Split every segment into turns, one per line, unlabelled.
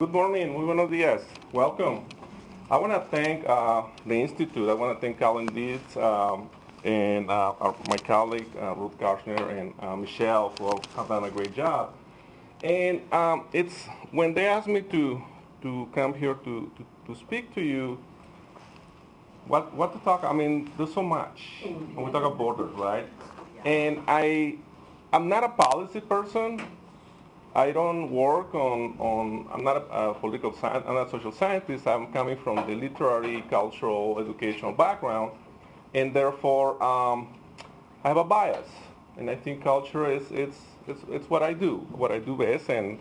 Good morning, muy buenos días. Welcome. I want to thank uh, the Institute. I want to thank Colin Dietz um, and uh, our, my colleague uh, Ruth Karshner and uh, Michelle for have done a great job. And um, it's when they asked me to to come here to, to, to speak to you, what what to talk? I mean, there's so much. When we talk about borders, right? And I I'm not a policy person. I don't work on, on I'm not a, a political science, I'm not a social scientist. I'm coming from the literary, cultural, educational background, and therefore um, I have a bias. And I think culture is it's, it's, it's what I do, what I do best, and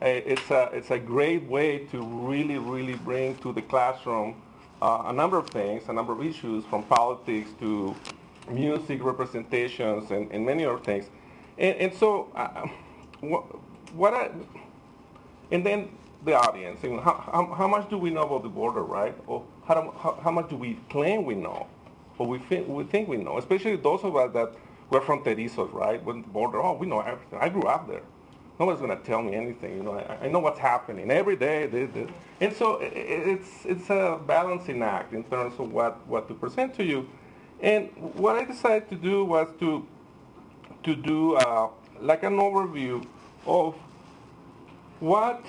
it's a, it's a great way to really, really bring to the classroom uh, a number of things, a number of issues, from politics to music representations and, and many other things. And, and so, uh, what, I, and then the audience, you know, how, how, how, much do we know about the border, right? Or how, how, how much do we claim we know? Or we think, we think we know, especially those of us that were fronterizos, right? When the border, oh, we know everything. I grew up there. Nobody's going to tell me anything, you know. I, I know what's happening every day. They, they, and so it, it's, it's a balancing act in terms of what, what to present to you. And what I decided to do was to, to do uh, like an overview of what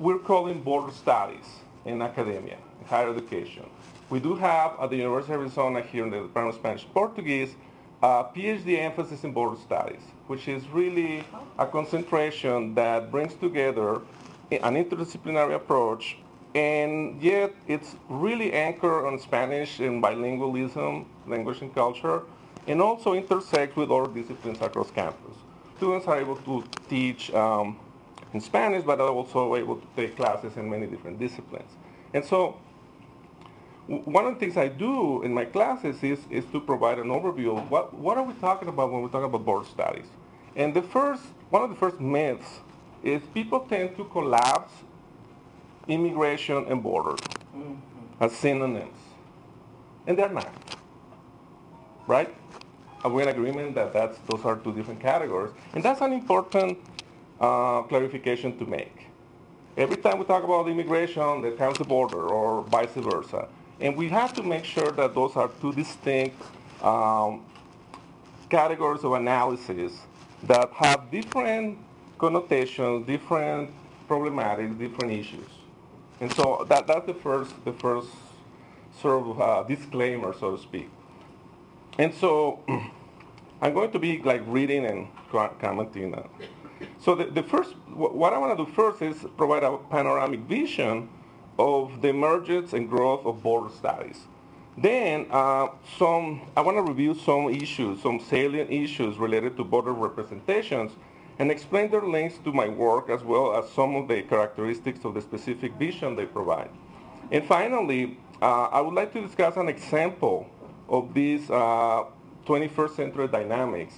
we're calling border studies in academia, in higher education. We do have at the University of Arizona here in the Department of Spanish Portuguese a PhD emphasis in border studies, which is really a concentration that brings together an interdisciplinary approach and yet it's really anchored on Spanish and bilingualism, language and culture, and also intersects with other disciplines across campus students are able to teach um, in Spanish, but are also able to take classes in many different disciplines. And so one of the things I do in my classes is, is to provide an overview of what, what are we talking about when we talk about border studies. And the first, one of the first myths is people tend to collapse immigration and border mm-hmm. as synonyms. And they're not, right? are we in agreement that that's, those are two different categories? And that's an important uh, clarification to make. Every time we talk about immigration, there comes the border or vice versa. And we have to make sure that those are two distinct um, categories of analysis that have different connotations, different problematics, different issues. And so that, that's the first, the first sort of uh, disclaimer, so to speak. And so I'm going to be like reading and commenting. So the, the first, what I want to do first is provide a panoramic vision of the emergence and growth of border studies. Then uh, some, I want to review some issues, some salient issues related to border representations and explain their links to my work as well as some of the characteristics of the specific vision they provide. And finally, uh, I would like to discuss an example of these uh, 21st century dynamics.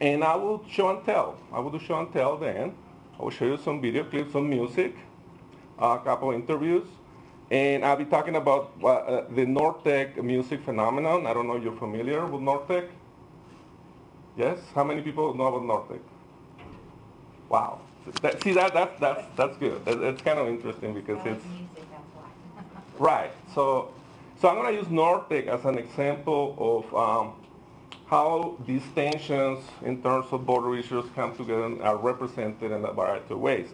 And I will show and tell. I will do show and tell then. I will show you some video clips, some music, a couple interviews, and I'll be talking about uh, the Nortec music phenomenon. I don't know if you're familiar with Nortec. Yes? How many people know about Nortec? Wow. That, see, that, that, that's, that's good. it's kind of interesting because it's... right. So so I'm going to use Nortec as an example of um, how these tensions in terms of border issues come together and are represented in a variety of ways.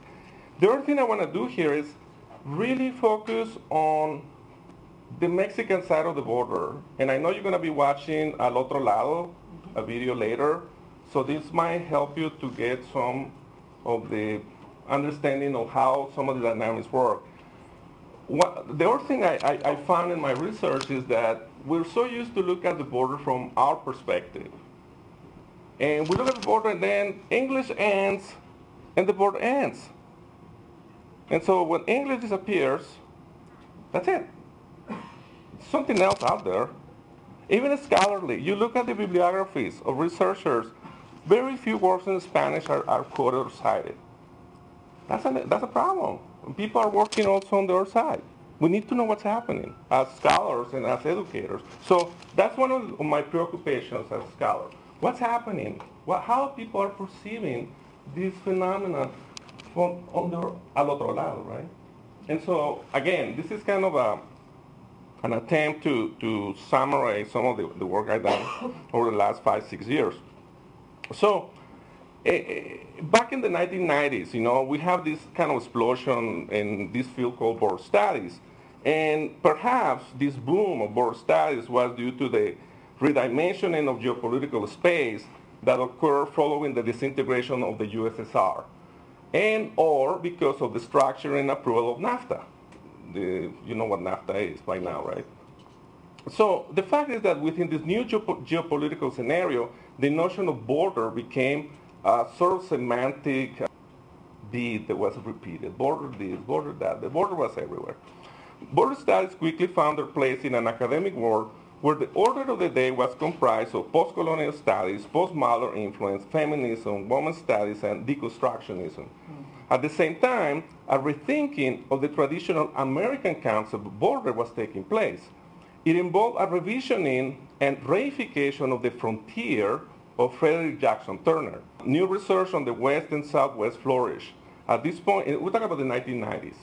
The other thing I want to do here is really focus on the Mexican side of the border. And I know you're going to be watching Al Otro Lado, a video later. So this might help you to get some of the understanding of how some of the dynamics work what, the other thing I, I, I, found in my research is that we're so used to look at the border from our perspective. And we look at the border and then English ends and the border ends. And so when English disappears, that's it. Something else out there. Even scholarly, you look at the bibliographies of researchers, very few works in Spanish are, are quoted or cited. That's a, that's a problem people are working also on the other side. We need to know what's happening as scholars and as educators. So that's one of my preoccupations as a scholar. What's happening? What, how people are perceiving this phenomenon from under al otro lado, right? And so, again, this is kind of a, an attempt to, to summarize some of the, the work I've done over the last five, six years. So, eh, back in the 1990s, you know, we have this kind of explosion in this field called border studies. And perhaps this boom of border studies was due to the redimensioning of geopolitical space that occurred following the disintegration of the USSR, and or because of the structure and approval of NAFTA. The, you know what NAFTA is by now, right? So the fact is that within this new geopo geopolitical scenario, the notion of border became a sort of semantic uh, beat that was repeated. Border this, border that. The border was everywhere. Border studies quickly found their place in an academic world where the order of the day was comprised of post-colonial studies, postmodern influence, feminism, women's studies, and deconstructionism. Mm. At the same time, a rethinking of the traditional American concept of border was taking place. It involved a revisioning and reification of the frontier of Frederick Jackson Turner. New research on the West and Southwest flourished. At this point, we're talking about the 1990s.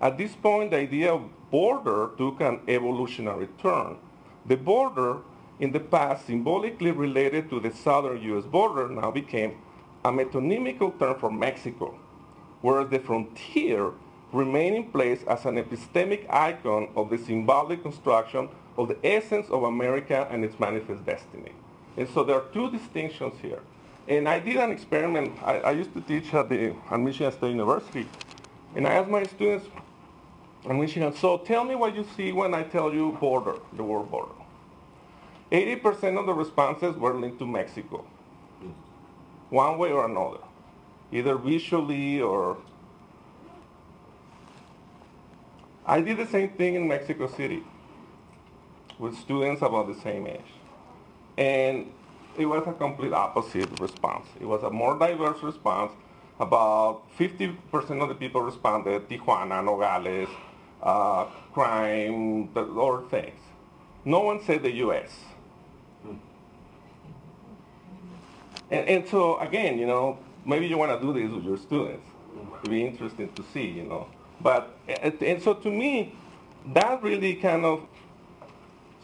At this point, the idea of border took an evolutionary turn. The border in the past symbolically related to the southern U.S. border now became a metonymical term for Mexico, whereas the frontier remained in place as an epistemic icon of the symbolic construction of the essence of America and its manifest destiny. And so there are two distinctions here. And I did an experiment. I, I used to teach at, the, at Michigan State University. And I asked my students Michigan, so tell me what you see when I tell you border, the word border. 80% of the responses were linked to Mexico, one way or another, either visually or. I did the same thing in Mexico City with students about the same age. And it was a complete opposite response. It was a more diverse response. About 50% of the people responded Tijuana, Nogales, uh, crime, or things. No one said the U.S. And, and so again, you know, maybe you want to do this with your students. It'd be interesting to see, you know. But and so to me, that really kind of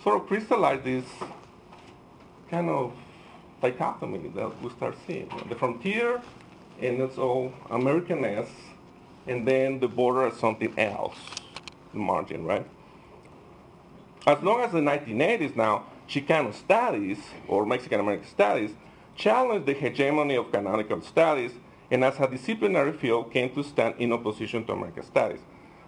sort of crystallized this kind of dichotomy that we start seeing. The frontier and it's all Americanness, and then the border is something else, the margin, right? As long as the 1980s now, Chicano studies or Mexican American studies challenged the hegemony of canonical studies and as a disciplinary field came to stand in opposition to American studies.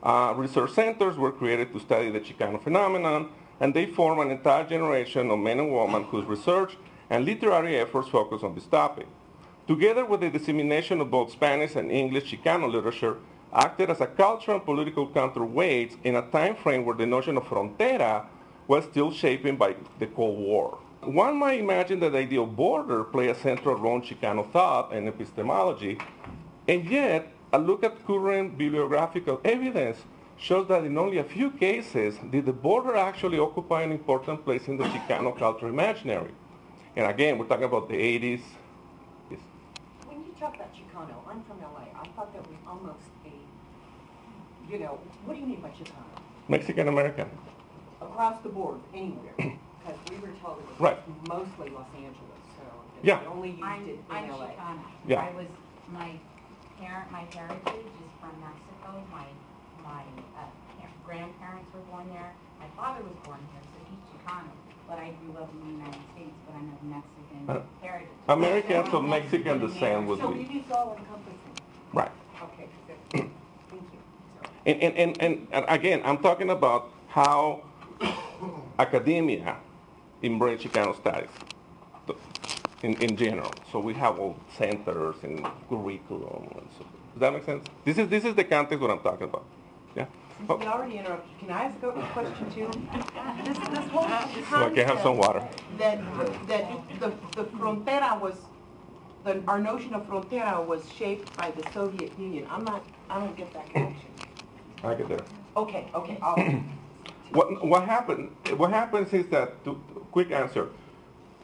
Uh, research centers were created to study the Chicano phenomenon, and they form an entire generation of men and women whose research and literary efforts focus on this topic. Together with the dissemination of both Spanish and English Chicano literature, acted as a cultural and political counterweight in a time frame where the notion of frontera was still shaping by the Cold War. One might imagine that the idea of border play a central role in Chicano thought and epistemology, and yet a look at current bibliographical evidence shows that in only a few cases did the border actually occupy an important place in the Chicano cultural imaginary. And again, we're talking about the 80s.
Yes. When you talk about Chicano, I'm from LA. I thought that was almost you know, what do you mean by Chicano?
Mexican American.
Across the board, anywhere. Because we were told it was
Right.
mostly Los Angeles, so
Yeah.
they only used
I'm,
it
I'm
LA.
Chicana.
Yeah.
I was, my parent, my heritage is from Mexico. My, my uh, grandparents were born there. My father was born here, so he's Chicano. But I grew up in the United States, but I'm of Mexican
Uh,
heritage.
Americans
So
of Mexican descent would
So
be.
it is all encompassing.
Right.
Okay, good. Thank you.
And, and, and, and, and again, I'm talking about how academia embrace Chicano studies in, in general. So we have all centers and curriculum and so. Does that make sense? This is, this is the context what I'm talking about. Yeah?
Since we already interrupted, can I ask a question too? This, this whole uh,
So I can have some water.
that, that the, the frontera was, the, our notion of frontera was shaped by the Soviet Union. I'm not, I don't get that connection.
I get there.
Okay, okay, I'll,
What, what happened, what happens is that, to, quick answer,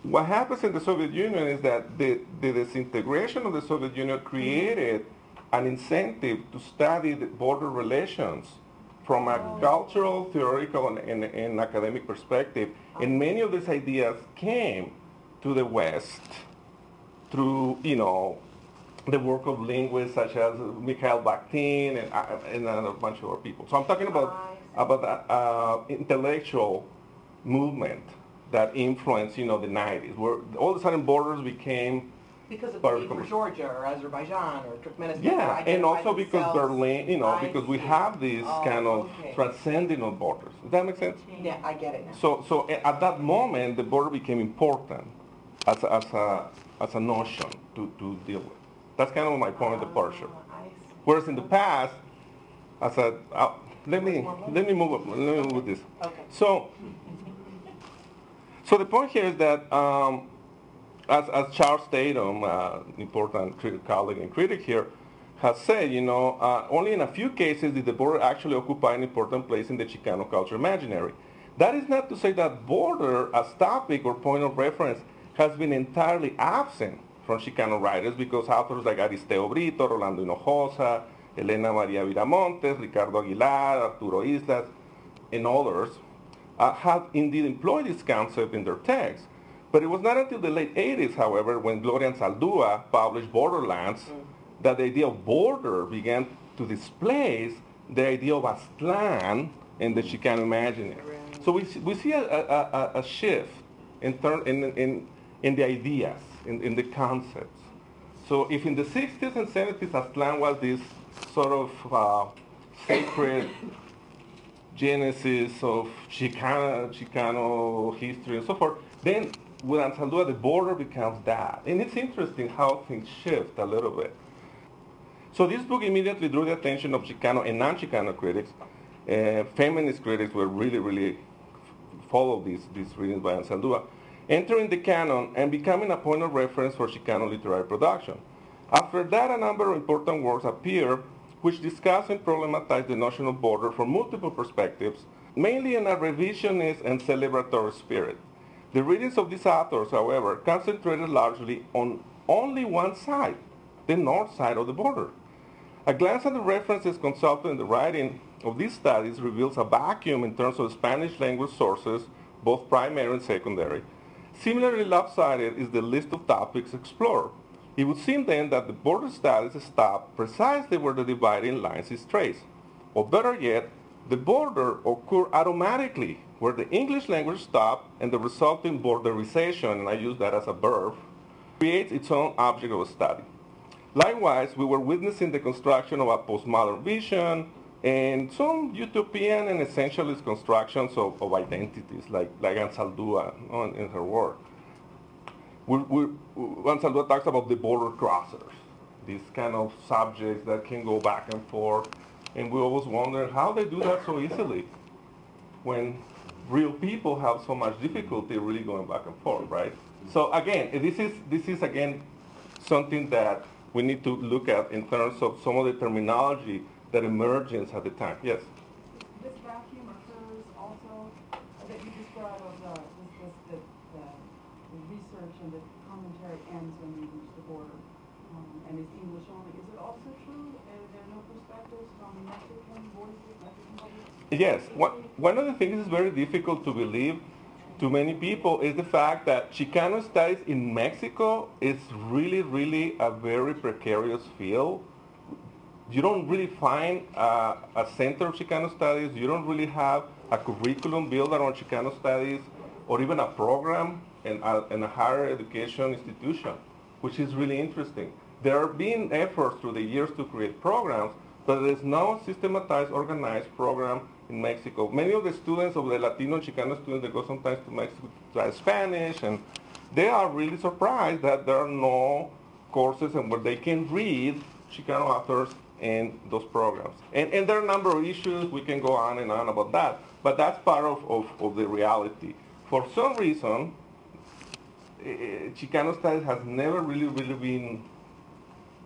what happens in the Soviet Union is that the, the disintegration of the Soviet Union created an incentive to study the border relations from a oh. cultural, theoretical, and, and, and academic perspective. And many of these ideas came to the West through, you know, the work of linguists such as Mikhail Bakhtin and, uh, and a bunch of other people. So I'm talking about, about that uh, intellectual movement that influenced, you know, the 90s, where all of a sudden borders became
Because of
Part of
need for
the-
Georgia or Azerbaijan or Turkmenistan.
Yeah, and also because. Berlin, you know, because we have these
Oh,
kind of
okay.
transcending borders. Does that make sense?
Yeah, I get it now.
So, so at that moment, the border became important as a, as a, as a notion to, to deal with. That's kind of my point of departure. Whereas in the past, I said, uh, let me, let me move, up- let me move with this.
Okay.
So, so the point here is that, um, as, as Charles Tatum, uh, important colleague and critic here, has said, you know, uh, only in a few cases did the border actually occupy an important place in the Chicano culture imaginary. That is not to say that border as topic or point of reference has been entirely absent from Chicano writers because authors like Aristeo Brito, Rolando Hinojosa, Helena Maria Viramontes, Ricardo Aguilar, Arturo Islas, and others uh, have indeed employed this concept in their texts. But it was not until the late 80s, however, when Gloria Anzaldúa published Borderlands, that the idea of border began to displace the idea of a Aztlán in the Chicano imaginary. So we, see- we see a, a, a, a shift in, ter- in, in, in the ideas, in, in the concepts. So if in the 60s and 70s Aztlán was this sort of uh, sacred genesis of Chicano, Chicano history and so forth. Then with Anzaldúa, the border becomes that. And it's interesting how things shift a little bit. So this book immediately drew the attention of Chicano and non-Chicano critics. Uh, feminist critics were really, really follow these, these readings by Anzaldúa, entering the canon and becoming a point of reference for Chicano literary production. After that, a number of important works appear which discuss and problematize the notion of border from multiple perspectives, mainly in a revisionist and celebratory spirit. The readings of these authors, however, concentrated largely on only one side, the north side of the border. A glance at the references consulted in the writing of these studies reveals a vacuum in terms of Spanish language sources, both primary and secondary. Similarly lopsided is the list of topics explored. It would seem then that the border studies stop precisely where the dividing lines is traced. Or better yet, the border occur automatically where the English language stops and the resulting borderization, and I use that as a verb, creates its own object of study. Likewise, we were witnessing the construction of a postmodern vision and some utopian and essentialist constructions of, of identities, like, like Anzaldúa in, in her work. We, we, Anzaldúa talks about the border crossers, these kind of subjects that can go back and forth, and we always wonder how they do that so easily when real people have so much difficulty really going back and forth, right? So again, this is, this is again something that we need to look at in terms of some of the terminology that emerges at the time. Yes?
This vacuum occurs also, uh, that you describe of the, this, this, the, the, research and the commentary ends when you reach the border, um, and it's English only. Is it also true, uh, there are no perspectives from Mexican voices, Mexican voices?
Yes. One, one of the things is very difficult to believe to many people is the fact that Chicano studies in Mexico is really, really a very precarious field. You don't really find uh, a center of Chicano studies. You don't really have a curriculum built around Chicano studies or even a program in a, in a higher education institution, which is really interesting. There have been efforts through the years to create programs, but there's no systematized, organized program in Mexico. Many of the students of the Latino and Chicano students that go sometimes to Mexico to try Spanish, and they are really surprised that there are no courses and where they can read Chicano authors in those programs. And, and there are a number of issues, we can go on and on about that, but that's part of, of, of the reality. For some reason, eh, Chicano studies has never really, really been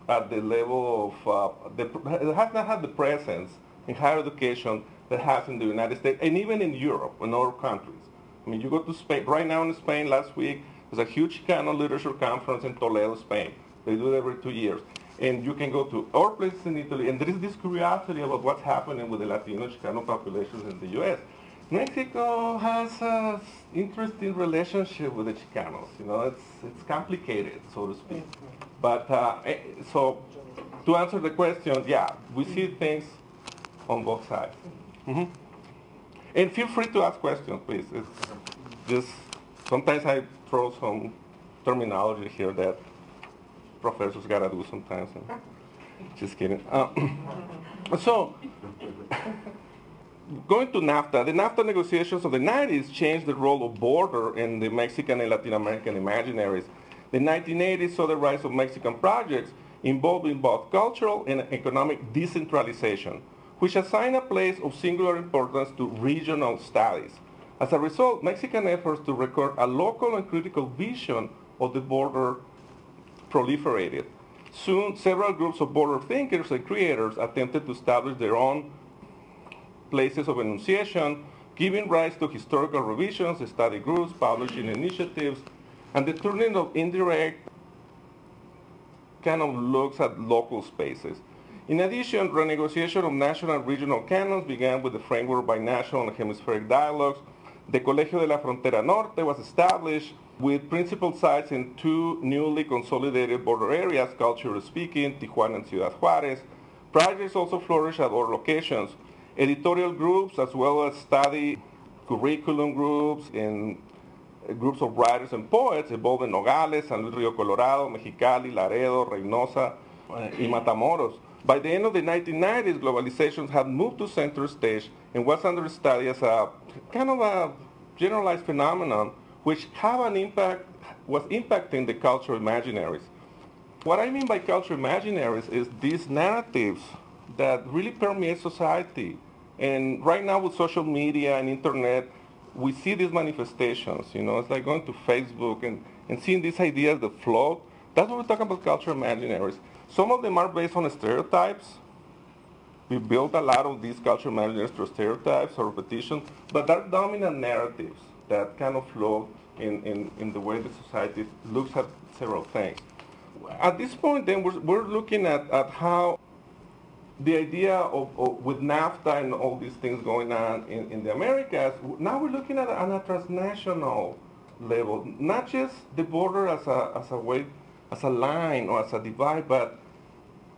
at the level of, uh, the, it has not had the presence in higher education that has in the United States and even in Europe and other countries. I mean, you go to Spain, right now in Spain last week, there's a huge Chicano literature conference in Toledo, Spain. They do it every two years. And you can go to our places in Italy, and there is this curiosity about what's happening with the Latino Chicano populations in the U.S. Mexico has an interesting relationship with the Chicanos. You know, it's, it's complicated, so to speak. But uh, eh, so to answer the question, yeah, we see things on both sides. Mhm. And feel free to ask questions, please. It's just sometimes I throw some terminology here that professors gotta do sometimes. Just kidding. Uh, so, going to NAFTA, the NAFTA negotiations of the 90s changed the role of border in the Mexican and Latin American imaginaries. The 1980s saw the rise of Mexican projects involving both cultural and economic decentralization, which assigned a place of singular importance to regional studies. As a result, Mexican efforts to record a local and critical vision of the border proliferated. Soon, several groups of border thinkers and creators attempted to establish their own places of enunciation, giving rise to historical revisions, study groups, publishing initiatives, and the turning of indirect kind of looks at local spaces. In addition, renegotiation of national and regional canons began with the framework by national and hemispheric dialogues. The Colegio de la Frontera Norte was established with principal sites in two newly consolidated border areas, culturally speaking, Tijuana and Ciudad Juarez. Projects also flourish at other locations. Editorial groups, as well as study curriculum groups and groups of writers and poets evolved in Nogales, San Luis Rio Colorado, Mexicali, Laredo, Reynosa, uh, y Matamoros. By the end of the 1990s, globalization had moved to center stage and was under study as a kind of a generalized phenomenon which have an impact, was impacting the cultural imaginaries. What I mean by cultural imaginaries is these narratives that really permeate society. And right now with social media and internet, we see these manifestations, you know, it's like going to Facebook and, and seeing these ideas that float. That's what we're talking about cultural imaginaries. Some of them are based on stereotypes. We built a lot of these cultural imaginaries through stereotypes or repetition, but they're dominant narratives that kind of float in, in, in the way the society looks at several things. At this point, then, we're, we're looking at, at how the idea of, of, with NAFTA and all these things going on in, in the Americas, now we're looking at on a transnational level, not just the border as a, as a way, as a line or as a divide, but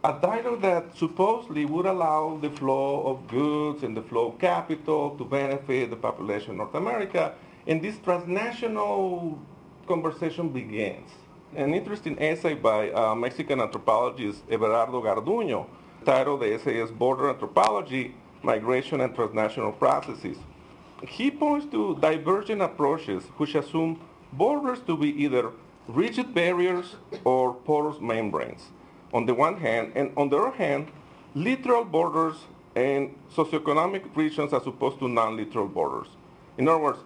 a dialogue that supposedly would allow the flow of goods and the flow of capital to benefit the population of North America. And this transnational conversation begins. An interesting essay by uh, Mexican anthropologist Everardo Garduño titled the essay is Border Anthropology, Migration and Transnational Processes. He points to divergent approaches which assume borders to be either rigid barriers or porous membranes on the one hand, and on the other hand, literal borders and socioeconomic regions as opposed to non-literal borders. In other words,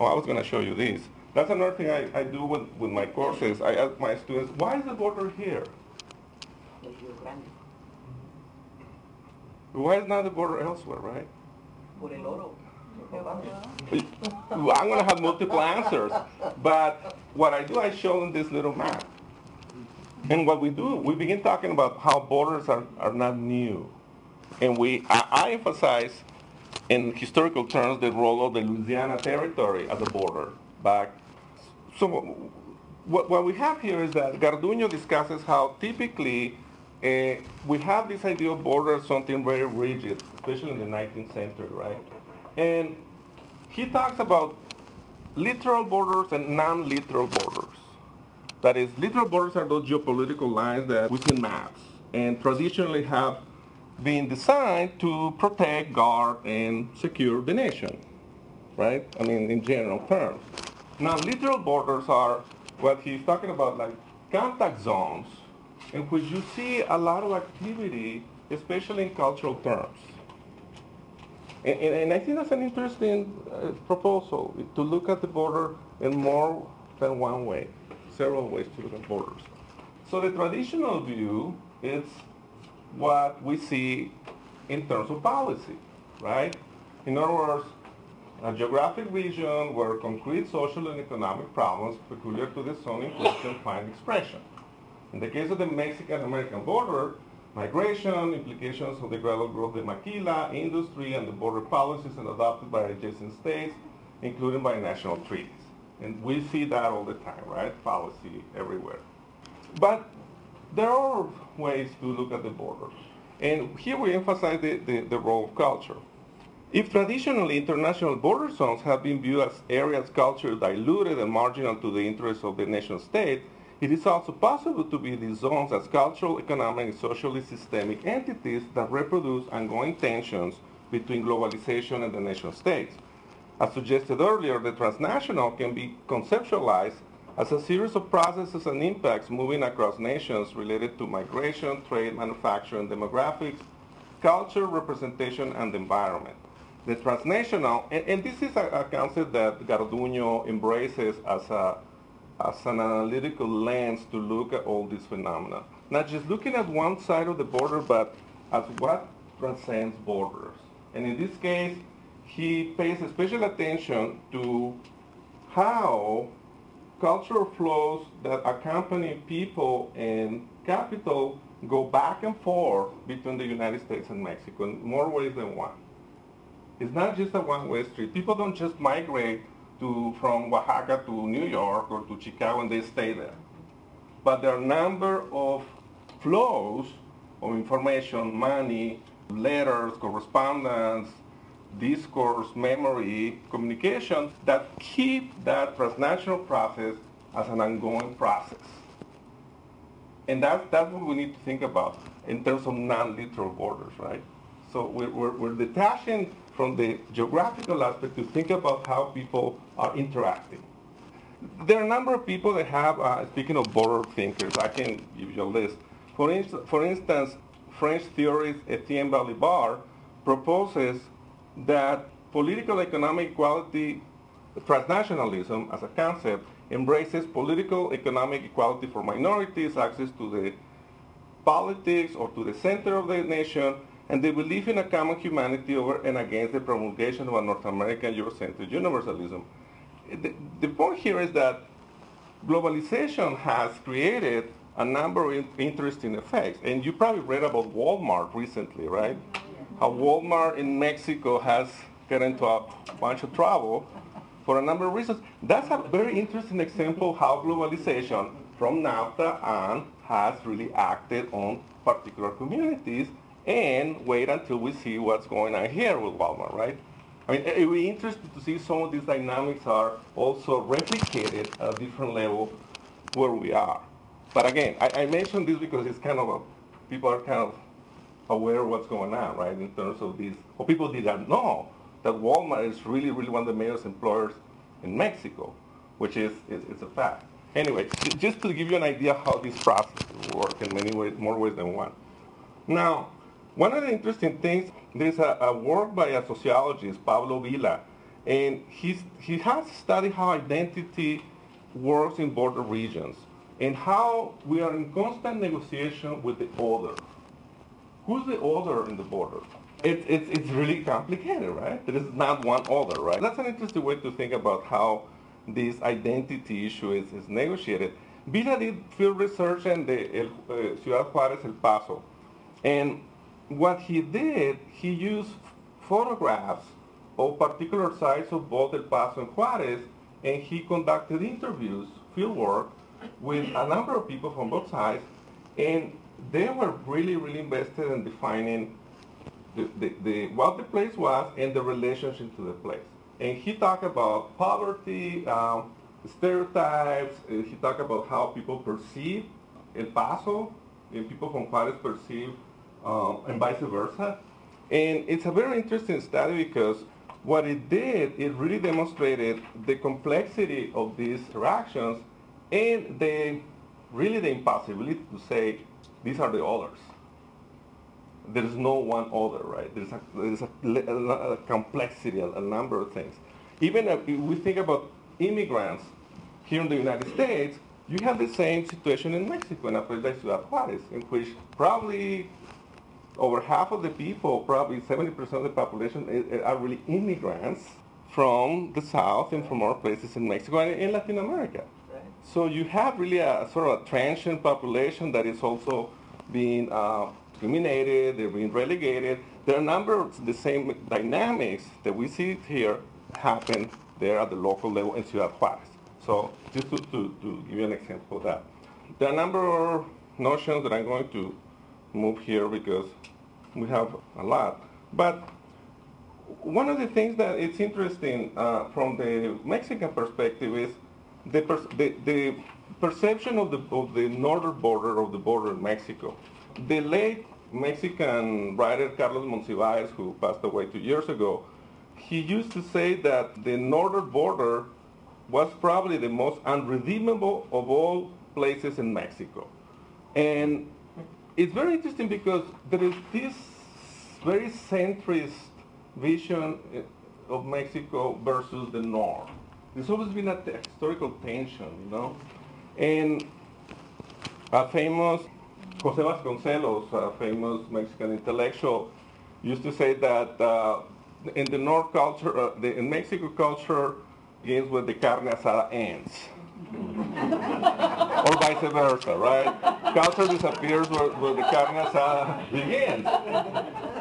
oh, I was going to show you this. That's another thing I, I do with, with my courses. I ask my students, why is the border here? Why is not the border elsewhere, right?
Por el oro.
I'm going to have multiple answers. But what I do, I show them this little map. And what we do, we begin talking about how borders are, are not new. And we, I, I emphasize in historical terms the role of the Louisiana Territory as a border back. So what, what we have here is that Garduño discusses how typically uh, we have this idea of border as something very rigid, especially in the 19th century, right? And he talks about literal borders and non-literal borders. That is, literal borders are those geopolitical lines that we see in maps and traditionally have been designed to protect, guard, and secure the nation, right? I mean, in general terms. Now, literal borders are what he's talking about, like contact zones, in which you see a lot of activity, especially in cultural terms. And, and, and I think that's an interesting uh, proposal, to look at the border in more than one way, several ways to look at borders. So the traditional view is what we see in terms of policy, right? In other words, a geographic region where concrete social and economic problems peculiar to the zone in question find expression. In the case of the Mexican-American border, migration, implications of the gradual growth of the maquila, industry, and the border policies and adopted by adjacent states, including by national treaties. And we see that all the time, right? Policy everywhere. But there are ways to look at the border. And here we emphasize the, the, the role of culture. If traditionally international border zones have been viewed as areas culture diluted and marginal to the interests of the nation state, it is also possible to view these zones as cultural, economic, and socially systemic entities that reproduce ongoing tensions between globalization and the nation states. As suggested earlier, the transnational can be conceptualized as a series of processes and impacts moving across nations related to migration, trade, manufacturing, demographics, culture, representation, and environment. The transnational, and, and this is a, a, concept that Garduño embraces as, a, as an analytical lens to look at all these phenomena. Not just looking at one side of the border, but as what transcends borders. And in this case, he pays special attention to how cultural flows that accompany people and capital go back and forth between the United States and Mexico in more ways than one. It's not just a one-way street. People don't just migrate to, from Oaxaca to New York or to Chicago and they stay there. But there are a number of flows of information, money, letters, correspondence, discourse, memory, communication that keep that transnational process as an ongoing process. And that's, that's what we need to think about in terms of non-literal borders, right? So we're, we're, we're detaching from the geographical aspect to think about how people are interacting. There are a number of people that have, uh, speaking of border thinkers, I can give you a list. For, in, for instance, French theorist Etienne Balibar proposes that political economic equality, transnationalism as a concept, embraces political economic equality for minorities, access to the politics or to the center of the nation, and the belief in a common humanity over and against the promulgation of a North American Eurocentric universalism. The, the point here is that globalization has created a number of interesting effects. And you probably read about Walmart recently, right? How Walmart in Mexico has got into a bunch of trouble for a number of reasons. That's a very interesting example of how globalization from NAFTA on has really acted on particular communities and wait until we see what's going on here with Walmart, right? I mean, it would be interesting to see some of these dynamics are also replicated at a different level where we are. But again, I, I mentioned this because it's kind of a, people are kind of aware of what's going on, right, in terms of these, or people did not know that Walmart is really, really one of the major employers in Mexico, which is, is, is a fact. Anyway, just to give you an idea how this process works in many ways, more ways than one. Now, one of the interesting things, there's a, a work by a sociologist, Pablo Vila, and he's, he has studied how identity works in border regions and how we are in constant negotiation with the other. Who's the other in the border? It, it, it's really complicated, right? There is not one other, right? That's an interesting way to think about how this identity issue is, is negotiated. Vila did field research in the El, uh, Ciudad Juárez, El Paso. And what he did, he used photographs of particular sites of both El Paso and Juárez, and he conducted interviews, field work, with a number of people from both sides, and they were really, really invested in defining the, the, the, what the place was and the relationship to the place. And he talked about poverty, um, stereotypes, he talked about how people perceive El Paso, and people from Juarez perceive um, and vice versa. And it's a very interesting study because what it did, it really demonstrated the complexity of these interactions and the really the impossibility to say these are the others. There is no one other, right? There's a, there's a, a, a complexity, a, a, number of things. Even if we think about immigrants here in the United States, you have the same situation in Mexico, in a place like Ciudad Juarez, in which probably over half of the people, probably 70% of the population, eh, eh, are really immigrants from the South and from other places in Mexico and in Latin America. So you have really a sort of a transient population that is also being uh, discriminated, they're being relegated. There are a number of the same dynamics that we see here happen there at the local level in Ciudad Juarez. So just to, to, to give you an example of that. There are a number of notions that I'm going to move here because we have a lot. But one of the things that is interesting uh, from the Mexican perspective is the, per- the, the perception of the, of the northern border of the border in Mexico. The late Mexican writer Carlos Monsiváis, who passed away two years ago, he used to say that the northern border was probably the most unredeemable of all places in Mexico. And it's very interesting because there is this very centrist vision eh, of Mexico versus the North. There's always been a historical tension, you know. And a famous Jose Vasconcelos, a famous Mexican intellectual, used to say that uh, in the North culture, uh, the, in Mexico culture, begins with the carne asada ends. or vice versa, right? Culture disappears where, where the carne asada begins.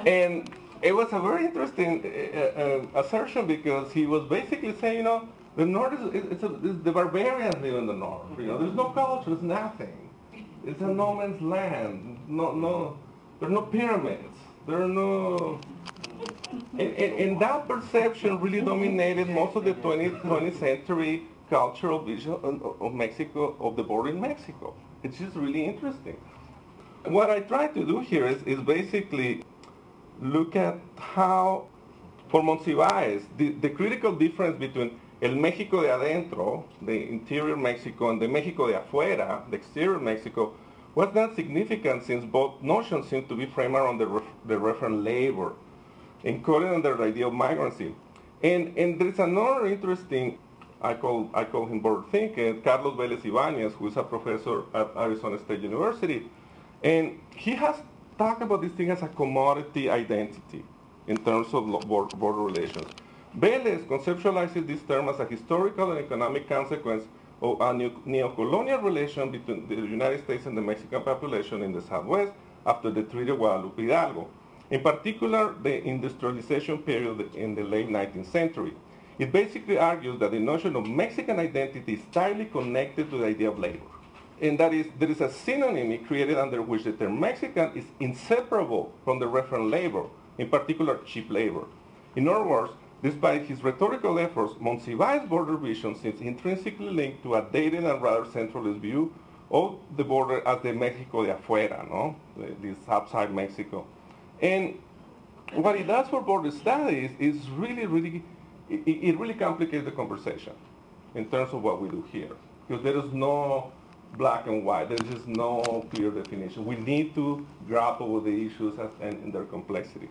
And it was a very interesting uh, uh, assertion because he was basically saying, you know, the North is, it's, a, it's the barbarians live in the North. You know, there's no culture, there's nothing. It's a no man's land. No, no, there are no pyramids. There are no and, and, and that perception really dominated most of the 20th, 20th century cultural vision of, of Mexico, of the border in Mexico. It's just really interesting. What I try to do here is, is basically look at how, for Monsiváis, the, the critical difference between el México de adentro, the interior Mexico, and the México de afuera, the exterior Mexico, was not significant since both notions seem to be framed around the, ref, the referent labor encoded under the idea of migrancy. And, and there's another interesting, I call, I call him border thinker, Carlos Vélez Ibáñez, who is a professor at Arizona State University. And he has talked about this thing as a commodity identity in terms of border relations. Vélez conceptualizes this term as a historical and economic consequence of a neo-colonial relation between the United States and the Mexican population in the Southwest after the Treaty of Guadalupe Hidalgo in particular the industrialization period in the late 19th century. It basically argues that the notion of Mexican identity is tightly connected to the idea of labor. And that is, there is a synonym created under which the term Mexican is inseparable from the referent labor, in particular cheap labor. In other words, despite his rhetorical efforts, Monsiváis' border vision seems intrinsically linked to a dated and rather centralist view of the border as the Mexico de afuera, no? This outside Mexico. And what it does for border studies is really, really, it, it really complicates the conversation in terms of what we do here. Because there is no black and white. There's just no clear definition. We need to grapple with the issues and, and their complexity.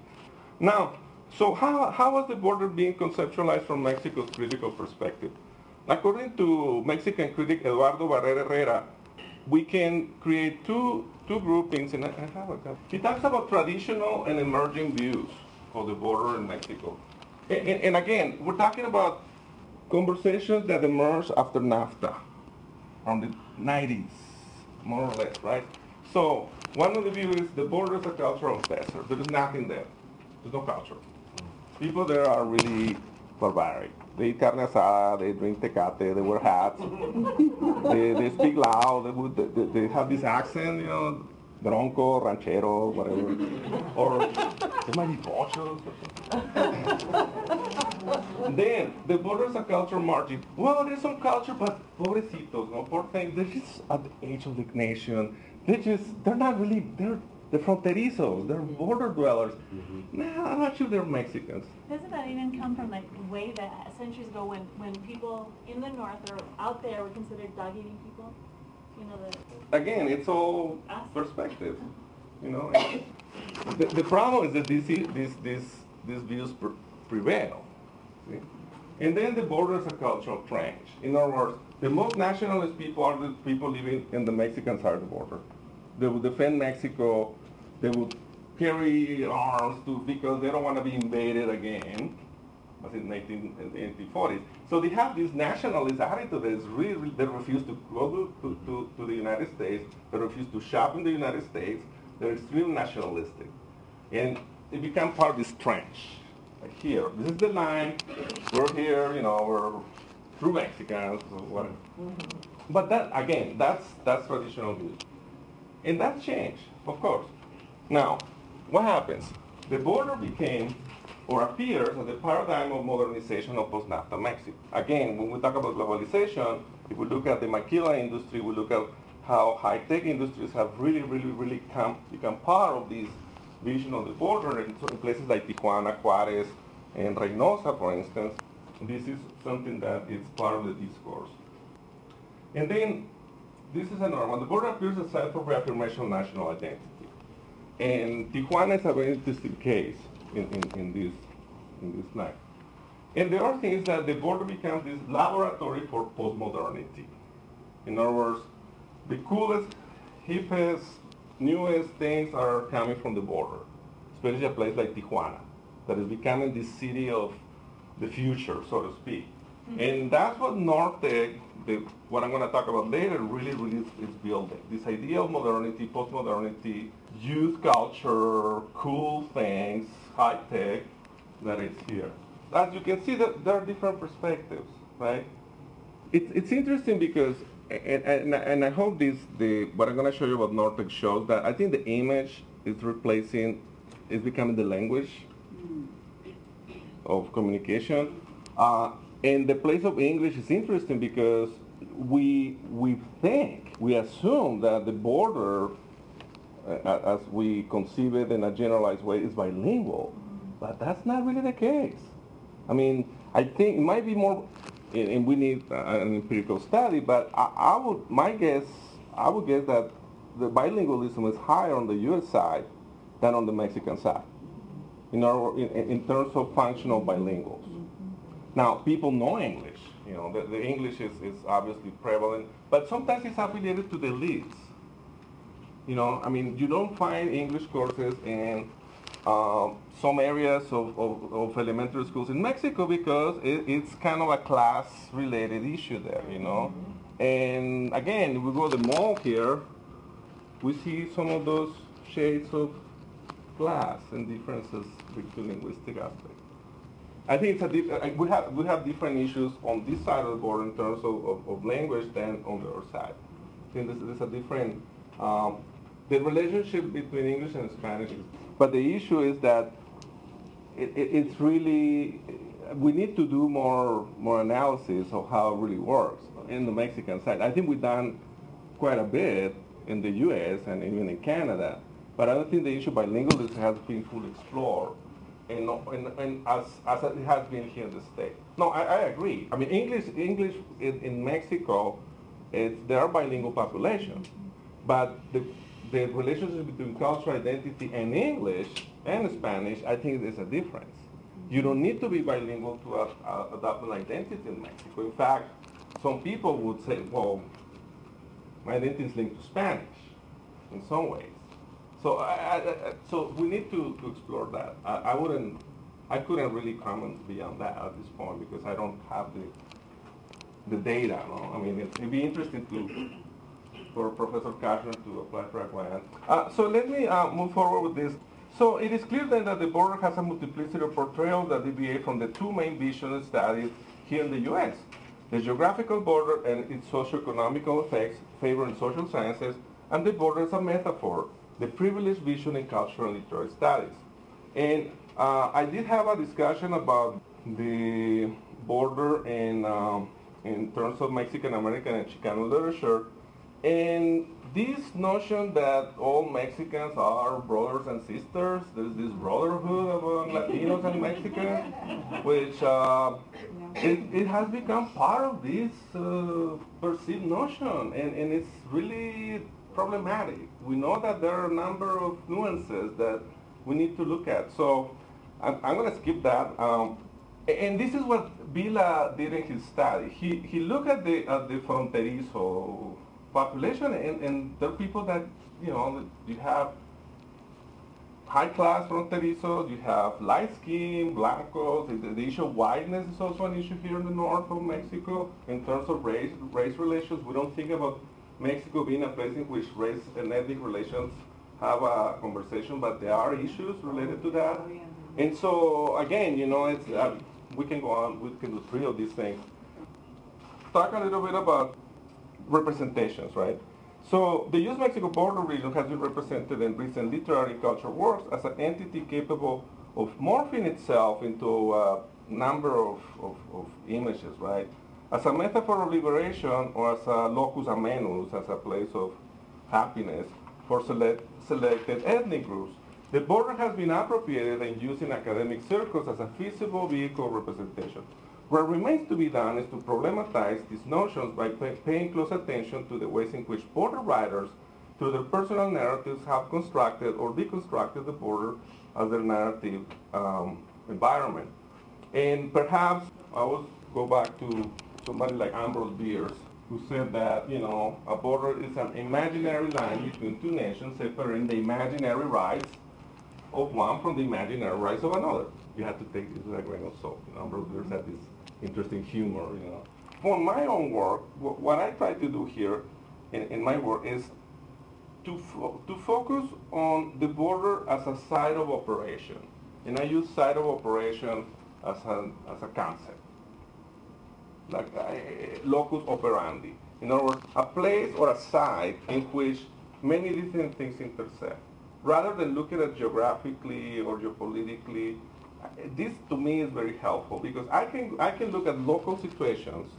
Now, so how, how was the border being conceptualized from Mexico's critical perspective? According to Mexican critic Eduardo Barrera Herrera, we can create two, two groupings, and I have a He talks about traditional and emerging views of the border in Mexico. And, and, and again, we're talking about conversations that emerged after NAFTA, from the 90s, more or less, right? So one of the views is the border is a cultural desert. There is nothing there. There's no culture. People there are really barbaric. They eat carne asada, they drink tecate, they wear hats, they, they speak loud, they, they, they have this accent, you know, bronco, ranchero, whatever. or they might be pochos. then, the borders are culture margin. Well, there's some culture, but pobrecitos, no, poor things, they're just at the age of the nation. They just, they're not really, they're the fronterizos, they're border dwellers. Mm-hmm. Nah, I'm not sure they're Mexicans.
Doesn't that even come from like way back, centuries ago when, when people in the north or out there were considered dog-eating people? You know, the...
Again, it's all perspective. You know, the, the problem is that these, these, these, these views pre prevail. See? And then the borders are cultural trench. In other words, the most nationalist people are the people living in the Mexican side of the border. They would defend Mexico. They would carry arms to because they don't want to be invaded again. as in the 1940s. So they have this nationalist attitude that is really, they refuse to go to, to, to, the United States, they refuse to shop in the United States, they're extremely nationalistic. And they become part of this trench. Like here, this is the line, we're here, you know, we're true Mexicans, whatever. Mm-hmm. But that, again, that's, that's traditional views. And that changed, of course. Now, what happens? The border became, or appears, as the paradigm of modernization of post-NAFTA Mexico. Again, when we talk about globalization, if we look at the maquila industry, we look at how high-tech industries have really, really, really come, become part of this vision of the border in, so- in places like Tijuana, Juarez, and Reynosa, for instance. This is something that is part of the discourse. And then, this is another one. The border appears as a site for reaffirmation of national identity. And Tijuana is a very interesting case in, in, in this in this life. And the other thing is that the border becomes this laboratory for postmodernity. In other words, the coolest, hippest, newest things are coming from the border, especially a place like Tijuana, that is becoming the city of the future, so to speak. Mm-hmm. And that's what Nortec, the, what I'm going to talk about later, really, really is, building. This idea of modernity, postmodernity, youth culture, cool things, high tech, that is here. As you can see, that there are different perspectives, right? It's, it's interesting because, and, and, and I hope this, the, what I'm going to show you about Nortec shows that I think the image is replacing, is becoming the language of communication. Uh, and the place of English is interesting because we, we think, we assume that the border, uh, as we conceive it in a generalized way, is bilingual. But that's not really the case. I mean, I think it might be more, and we need uh, an empirical study, but I, I would, my guess, I would guess that the bilingualism is higher on the U.S. side than on the Mexican side, in, our, in, in terms of functional bilinguals. Now, people know English. You know, the, the English is, is obviously prevalent, but sometimes it's affiliated to the elites. You know, I mean, you don't find English courses in um, some areas of, of, of elementary schools in Mexico because it, it's kind of a class-related issue there, you know. And again, we go to the mall here, we see some of those shades of class and differences between linguistic aspects. I think uh, we have we have different issues on this side of the border in terms of, of, of language than on the other side. I think there's, there's a different um, the relationship between English and Spanish. But the issue is that it, it, it's really we need to do more more analysis of how it really works in the Mexican side. I think we've done quite a bit in the U.S. and even in Canada, but I don't think the issue bilingualism has been fully explored and, as, as it has been here in the state. No, I, I agree. I mean, English, English in, in Mexico, it's, there are bilingual populations, but the, the relationship between cultural identity and English and Spanish, I think there's a difference. You don't need to be bilingual to uh, uh, adopt an identity in Mexico. In fact, some people would say, well, my identity is linked to Spanish in some ways. So, I, I, so we need to, to explore that. I, I wouldn't, I couldn't really comment beyond that at this point because I don't have the, the data. No? I mean, it'd be interesting to, for Professor Kashner to apply for a grant. Uh, so let me uh, move forward with this. So it is clear then that the border has a multiplicity of portrayals that deviate from the two main visions studied here in the U.S. The geographical border and its socioeconomical effects favoring social sciences, and the border as a metaphor, the privileged vision in cultural literary studies. And uh, I did have a discussion about the border in, um, in terms of Mexican American and Chicano literature. And this notion that all Mexicans are brothers and sisters, there's this brotherhood among Latinos and Mexicans, which uh, it, it has become part of this uh, perceived notion, and, and it's really problematic. We know that there are a number of nuances that we need to look at. So I'm, I'm going to skip that. Um, and this is what Vila did in his study. He, he looked at the, at the fronterizo population, and, and are people that, you know, you have high-class fronterizos, you have light skin, blancos. The, the issue of whiteness is also an issue here in the north of Mexico in terms of race, race relations. We don't think about Mexico being a place in which race and ethnic relations have a conversation, but there are issues related to that. And so, again, you know, it's, uh, we can go on, we can do three of these things. Talk a little bit about representations, right? So the U.S. Mexico border region has been represented in recent literary culture works as an entity capable of morphing itself into a number of, of, of images, right? As a metaphor of liberation or as a locus amoenus, as a place of happiness for select, selected ethnic groups. The border has been appropriated and used in academic circles as a feasible vehicle of representation. What remains to be done is to problematize these notions by pay, paying close attention to the ways in which border writers, through their personal narratives, have constructed or deconstructed the border as their narrative um, environment. And perhaps I will go back to somebody like Ambrose Bierce, who said that, you know, a border is an imaginary line between two nations separating the imaginary rights of one from the imaginary rights of another. You have to take this with a grain of salt. You know, Ambrose Bierce had this interesting humor, you know. For my own work, what I try to do here in, in my work is to, fo to focus on the border as a site of operation. And I use site of operation as a, as a concept like uh, locus operandi. In other words, a place or a site in which many different things intersect. Rather than looking at geographically or geopolitically, this to me is very helpful because I can, I can look at local situations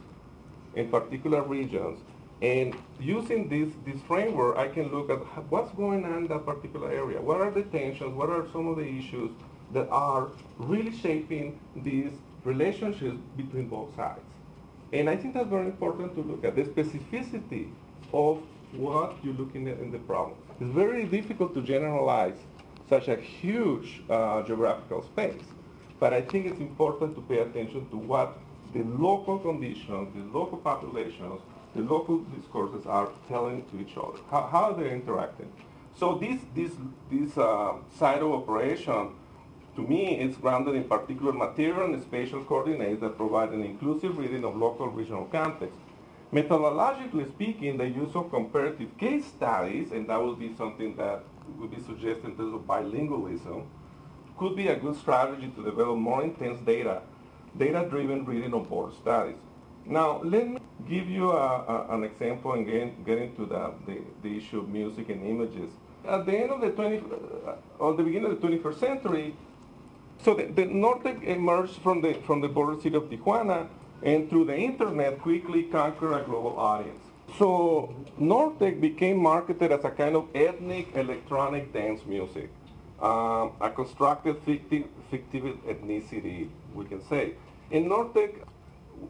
in particular regions and using this, this framework, I can look at what's going on in that particular area. What are the tensions? What are some of the issues that are really shaping these relationships between both sides? And I think that's very important to look at the specificity of what you're looking at in the problem. It's very difficult to generalize such a huge uh, geographical space, but I think it's important to pay attention to what the local conditions, the local populations, the local discourses are telling to each other. How, how they're interacting? So this, this, this uh, side of operation to me, it's grounded in particular material and spatial coordinates that provide an inclusive reading of local regional context. Methodologically speaking, the use of comparative case studies, and that would be something that would be suggested in terms of bilingualism, could be a good strategy to develop more intense data, data-driven reading of border studies. Now, let me give you a, a, an example and get, get into the, the, the, issue of music and images. At the end of the 20, uh, or the beginning of the 21st century, so the, the Nortec emerged from the, from the border city of Tijuana and through the internet quickly conquered a global audience. So Nortec became marketed as a kind of ethnic electronic dance music, um, a constructed fictive, fictive ethnicity, we can say. And Nortec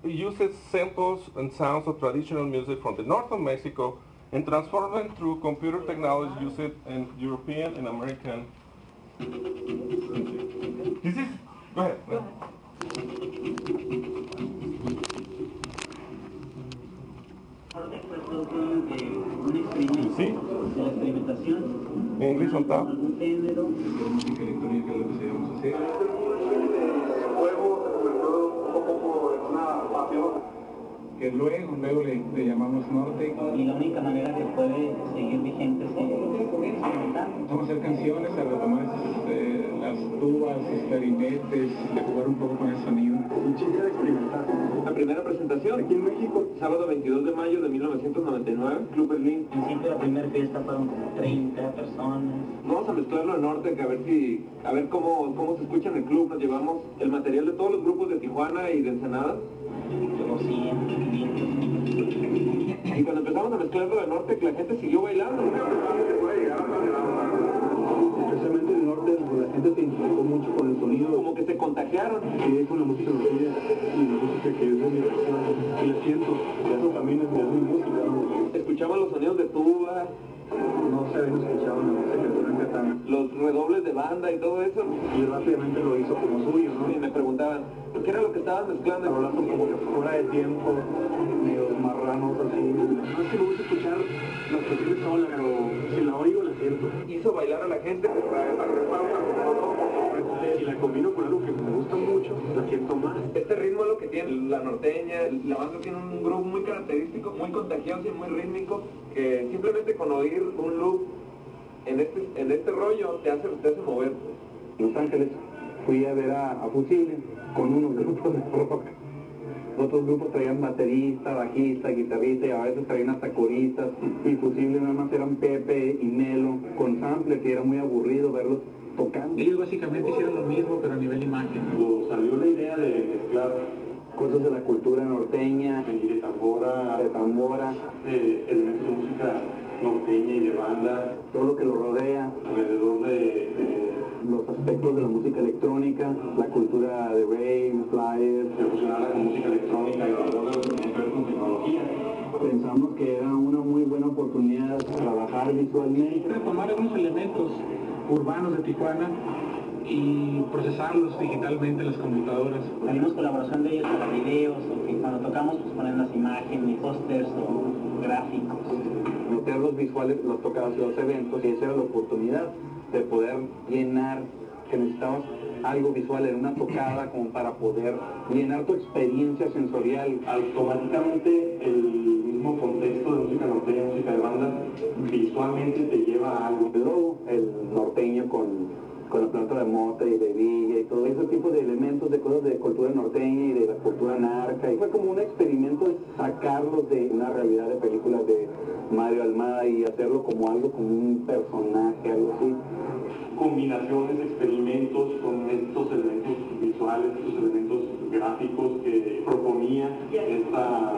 uses samples and sounds of traditional music from the north of Mexico and transform them through computer technology used in European and American this is, go ahead. Go ahead. ¿Sí? De la experimentación. ¿En inglés on top? Algún género. Música electrónica lo que debemos hacer. Juego se poco una pasión que luego, luego le, le, llamamos norte.
Y la única manera que puede seguir vigente es.
Vamos a hacer canciones, a retomar este, las tubas, los clarinetes, de jugar un poco con el sonido.
Un chiste de experimentar. La primera presentación aquí en México, sábado 22 de mayo de 1999, Club Berlín.
En principio la primera fiesta fueron como 30 personas.
Vamos a mezclarlo en norte, que a ver si, a ver cómo, cómo se escucha en el club. Nos llevamos el material de todos los grupos de Tijuana y de Ensenada. Y cuando empezamos a mezclarlo de norte, la gente siguió bailando.
Especialmente en el norte, la gente se implicó mucho con el sonido.
Como que se contagiaron.
Sí, con la música norteña y la música que es de mi región. Y le siento, y eso también es de mi música.
Escuchaban los sonidos de tuba.
No se habían escuchado la música
Los redobles de banda y todo eso.
Y rápidamente lo hizo como suyo.
Y me preguntaban, ¿qué era lo que estaban mezclando?
Hablando como que fuera de tiempo, medio marranos así. No es que me gusta escuchar las canciones sola, pero si la oigo, la
Hizo bailar a la gente una como
Y la combino con algo que me gusta mucho, la siento más.
Este ritmo es lo que tiene la norteña, la banda tiene un groove muy característico, muy contagioso y muy rítmico, que simplemente con oír un loop en este, en este rollo te hace, te hace mover.
Los Ángeles fui a ver a, a Fusible con unos grupos de rock. Otros grupos traían baterista, bajista, guitarrista y a veces traían hasta coristas. Y Fusible nada más eran Pepe y Melo con sample que era muy aburrido verlos tocando.
Ellos básicamente hicieron lo mismo, pero a nivel imagen.
Salió la idea de mezclar
Cosas de la cultura norteña,
de tambora,
de tambora,
de elementos de música norteña y de banda,
todo lo que lo rodea,
alrededor de, de
los aspectos de la música electrónica, la cultura de rave, flyers.
de fusionarla con música electrónica y con tecnología.
Pensamos que era una muy buena oportunidad trabajar visualmente.
Retomar algunos elementos urbanos de Tijuana y procesarlos digitalmente en las computadoras.
Tenemos colaboración de ellos para videos, o que cuando tocamos pues ponen las imágenes, pósters o gráficos. Meter los visuales, los tocados y los eventos, y esa era la oportunidad de poder llenar, que necesitabas algo visual en una tocada como para poder llenar tu experiencia sensorial.
Automáticamente el mismo contexto de música norteña, música de banda, visualmente te lleva a algo.
Luego el norteño con con la planta de mota y de villa y todo ese tipo de elementos, de cosas de cultura norteña y de la cultura narca. Y fue como un experimento de sacarlos de una realidad de películas de Mario Almada y hacerlo como algo, como un personaje, algo así.
combinaciones, experimentos con estos elementos visuales, estos elementos gráficos que proponía esta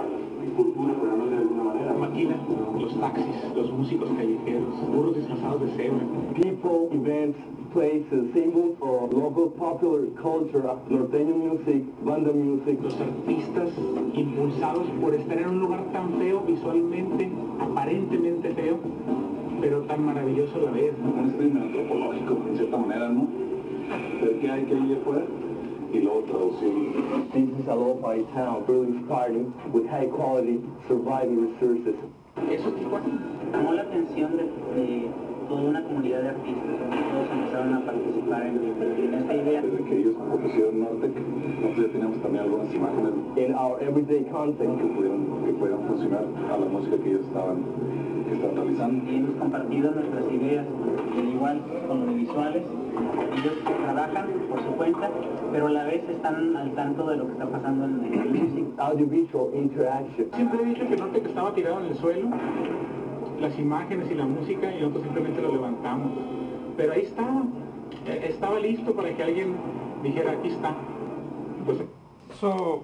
cultura, por llamarlo de alguna manera.
Maquina, los taxis, los músicos callejeros, burros disfrazados de cebra.
People, events, places, symbols of local popular culture, norteño music, banda music.
Los artistas impulsados por estar en un lugar tan feo visualmente, aparentemente feo, pero tan maravilloso a la vez.
Un estudio antropológico, en cierta manera, ¿no? Ver qué hay que ir afuera
a lo-fi town, really starting with high quality surviving resources.
Eso es Tijuana.
Llamó la atención de, de toda una comunidad de artistas, todos empezaron a participar en, en esta idea.
Desde que ellos propusieron Nortec, nosotros ya teníamos también algunas imágenes
In our everyday context,
que pudieran, que pudieran funcionar a la música que ellos estaban, que estaban realizando.
y hemos compartido nuestras ideas, al igual con los visuales. Ellos trabajan por su cuenta, pero a la vez están al tanto de lo que está pasando en el music. Audiovisual interaction.
Siempre he dicho que Norte que estaba tirado en el suelo, las imágenes y la música, y nosotros simplemente lo levantamos. Pero ahí estaba, eh, estaba listo para que alguien dijera, aquí está. Pues
So,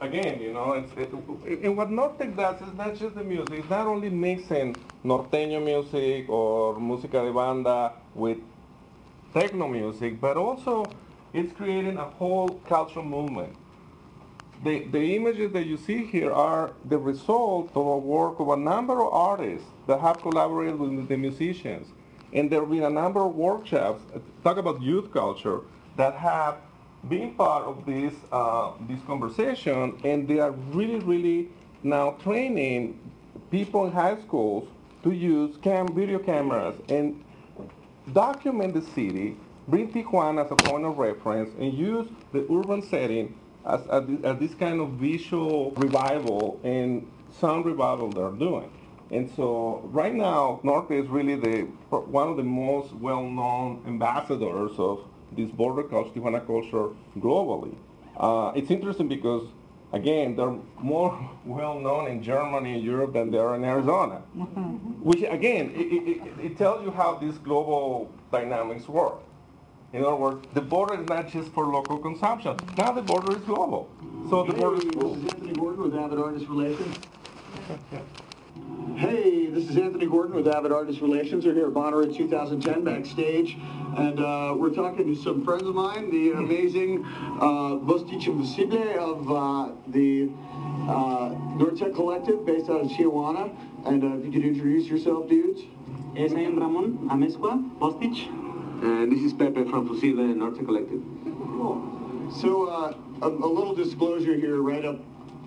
again, you know, it's, it, and what Nortec does is not just the music. It's not only mixing norteño music or música de banda with techno music, but also it's creating a whole cultural movement. The, the images that you see here are the result of a work of a number of artists that have collaborated with the musicians. And there have been a number of workshops, talk about youth culture, that have been part of this, uh, this conversation, and they are really, really now training people in high schools to use cam, video cameras and document the city, bring Tijuana as a point of reference, and use the urban setting as, as, this, kind of visual revival and sound revival they're doing. And so right now, Nortec is really the one of the most well-known ambassadors of this border culture, Tijuana culture, globally. Uh, it's interesting because, again, they're more well-known in Germany and Europe than they are in Arizona. Mm-hmm. Which, again, it, it, it- it tells you how these global dynamics work. In other words, the border is not just for local consumption. Now the border is global. So the border is global.
This is Anthony Gordon with Avid Artist Relations. Hey, this is Anthony Gordon with Avid Artist Relations. We're here at Bonnaroo 2010 backstage, and uh, we're talking to some friends of mine, the amazing uh, Bostich Fussible of uh, the uh, Nortec Collective based out of Tijuana. And uh, if you could introduce yourself, dudes.
Es I am Ramon Amezcua, Bostich.
And this is Pepe from Fussible and Nortec Collective.
So, uh, a, a little disclosure here right up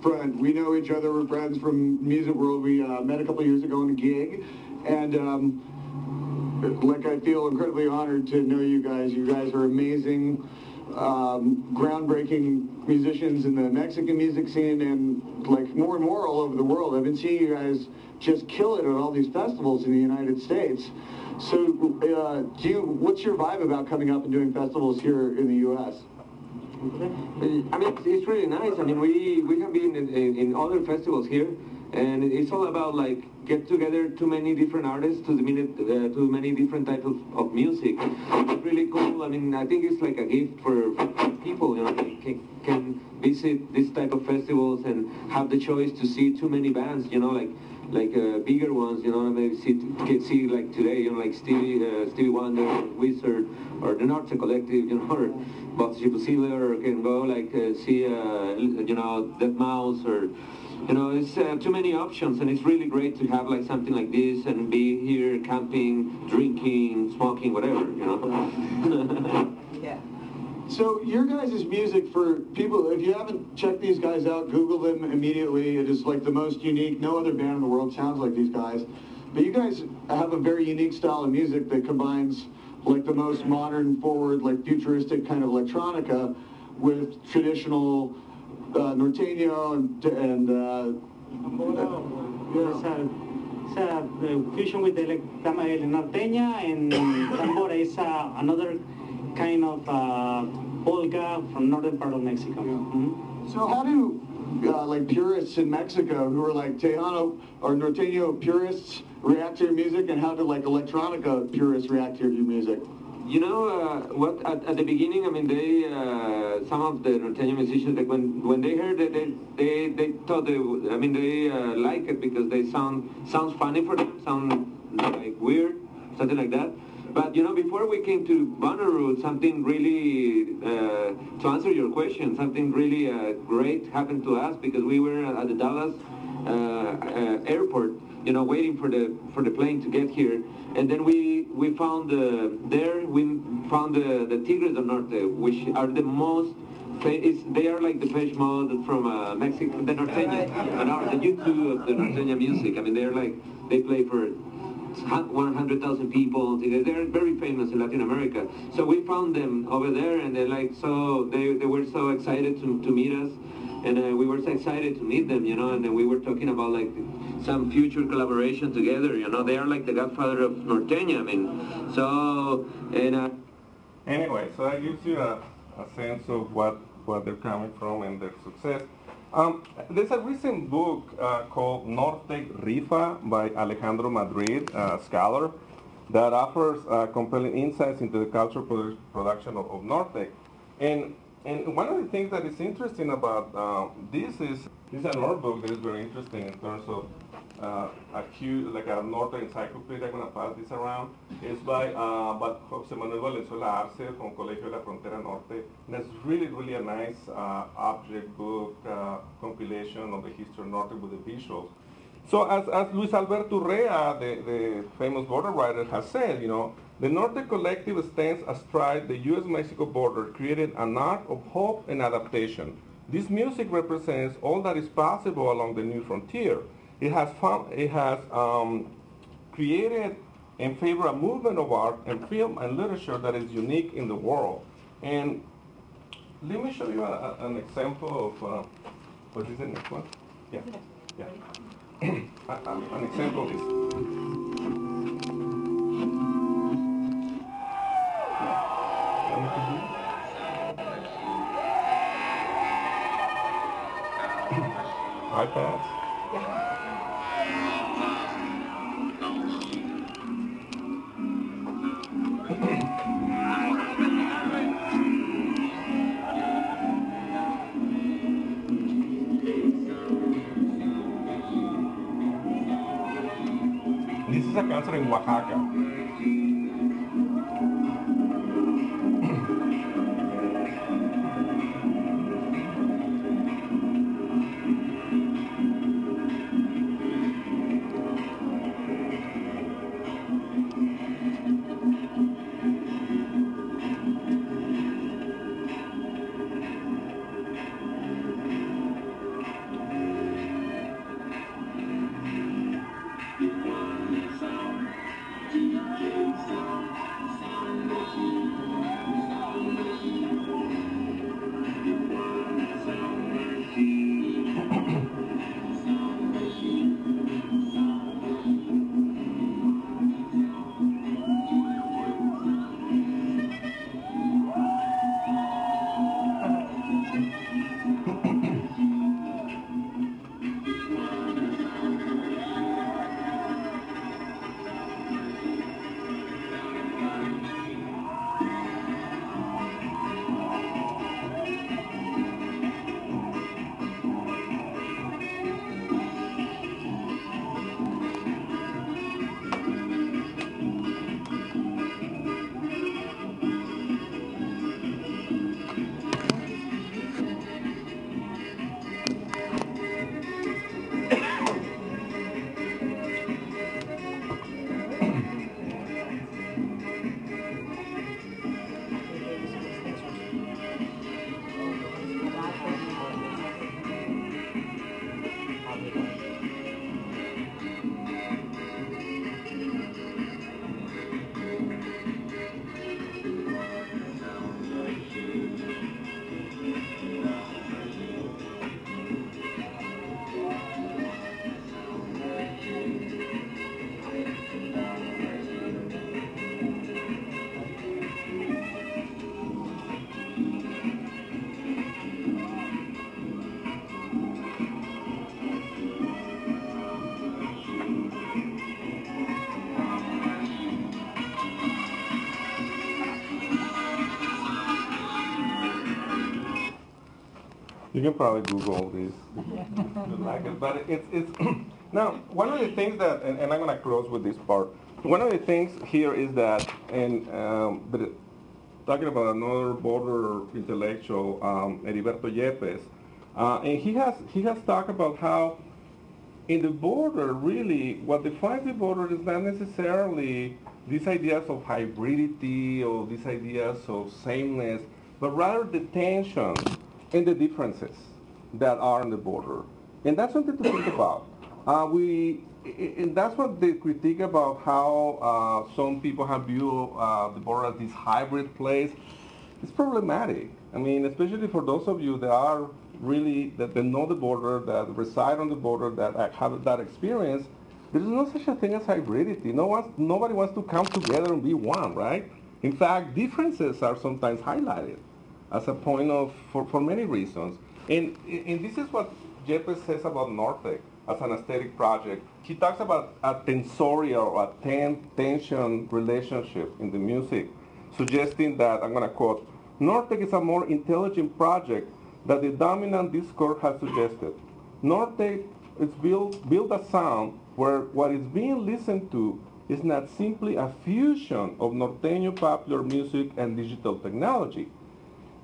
front. We know each other. We're friends from Music World. We uh, met a couple years ago on a gig. And um, like I feel incredibly honored to know you guys. You guys are amazing, um, groundbreaking musicians in the Mexican music scene and like more and more all over the world. I've been seeing you guys just kill it at all these festivals in the United States. So, uh, do you? What's your vibe about coming up and doing festivals here in the U.S.?
I mean, it's, it's really nice. I mean, we, we have been in, in, in other festivals here, and it's all about like get together too many different artists to the uh, to many different types of, of music. It's really cool. I mean, I think it's like a gift for, for people, you know, can, can visit this type of festivals and have the choice to see too many bands, you know, like like uh, bigger ones, you know, maybe see can see like today, you know, like Stevie uh, Stevie Wonder, Wizard, or the Nortec Collective, you know, or Box Impossible, or can go like uh, see, uh, you know, Deadmau5, or you know, it's uh, too many options, and it's really great to have like something like this and be here camping, drinking, smoking, whatever, you know.
Yeah.
So your guys' music for people, if you haven't checked these guys out, Google them immediately. It is like the most unique. No other band in the world sounds like these guys. But you guys have a very unique style of music that combines like the most modern, forward, like futuristic kind of electronica with traditional uh, norteño and, and uh,
esa uh, fusion with the elec- tam- el norteña and tambora is uh, another kind of uh, polka from northern part of Mexico. Mhm.
So how do uh, like purists in Mexico who are like Tejano or Norteño purists react to your music, and how do like electronica purists react to your music?
You know uh, what? At, at the beginning, I mean, they uh, some of the norteño musicians, like when when they heard it, they they, they thought they, I mean, they uh, like it because they sound sounds funny for them, sound like weird, something like that. But you know, before we came to Bonnaroo, something really uh, to answer your question, something really uh, great happened to us because we were at the Dallas uh, uh, airport, you know, waiting for the for the plane to get here, and then we we found uh, there we found the the Tigres del Norte, which are the most. It's, they are like Depeche Mode from uh, Mexico, the norteña, and are the U2 of the norteña music. I mean, they're like they play for 100,000 people. They're very famous in Latin America. So we found them over there, and they're like so. They, they were so excited to, to meet us, and uh, we were so excited to meet them, you know. And then we were talking about like some future collaboration together. You know, they are like the godfather of Norteña. I mean, so and. Uh,
Anyway, so that gives you a, a sense of what, what they're coming from and their success. Um, there's a recent book uh, called Nortec Rifa by Alejandro Madrid, a scholar, that offers uh, compelling insights into the cultural produ- production of, of Nortec. And, and one of the things that is interesting about uh, this is, this is another book that is very interesting in terms of uh, a huge, like a Nortec encyclopedia, I'm going to pass this around. It's by, uh, by Jose Manuel Valenzuela Arce from Colegio de la Frontera Norte. And it's really, really a nice uh, object book uh, compilation of the history of Nortec with the visuals. So as, as Luis Alberto Urrea, the, the famous border writer, has said, you know, the Nortec Collective stands astride the U.S.-Mexico border, creating an art of hope and adaptation. This music represents all that is possible along the new frontier. It has, found, it has um, created and favored a movement of art and film and literature that is unique in the world. And let me show you a, an example of, uh, what is the next one? Yeah, yeah. An example of You can probably Google this. if you like it. But it's, it's now, one of the things that, and, and I'm going to close with this part. One of the things here is that, and um, but talking about another border intellectual, um, Heriberto Yépez, uh, and he has, he has talked about how in the border, really, what defines the border is not necessarily these ideas of hybridity or these ideas of sameness, but rather the tensions and the differences that are on the border. And that's something to think about. Uh, we, and that's what the critique about how uh, some people have viewed uh, the border as this hybrid place. It's problematic. I mean, especially for those of you that are really, that they know the border, that reside on the border, that have that experience, there is no such a thing as hybridity. No one, nobody wants to come together and be one, right? In fact, differences are sometimes highlighted as a point of, for, for many reasons. And, and this is what Yépez says about Nortec as an aesthetic project. He talks about a tensorial or a ten tension relationship in the music, suggesting that, I'm going to quote, Nortec is a more intelligent project that the dominant discourse has suggested. Nortec is build, build a sound where what is being listened to is not simply a fusion of Norteño popular music and digital technology.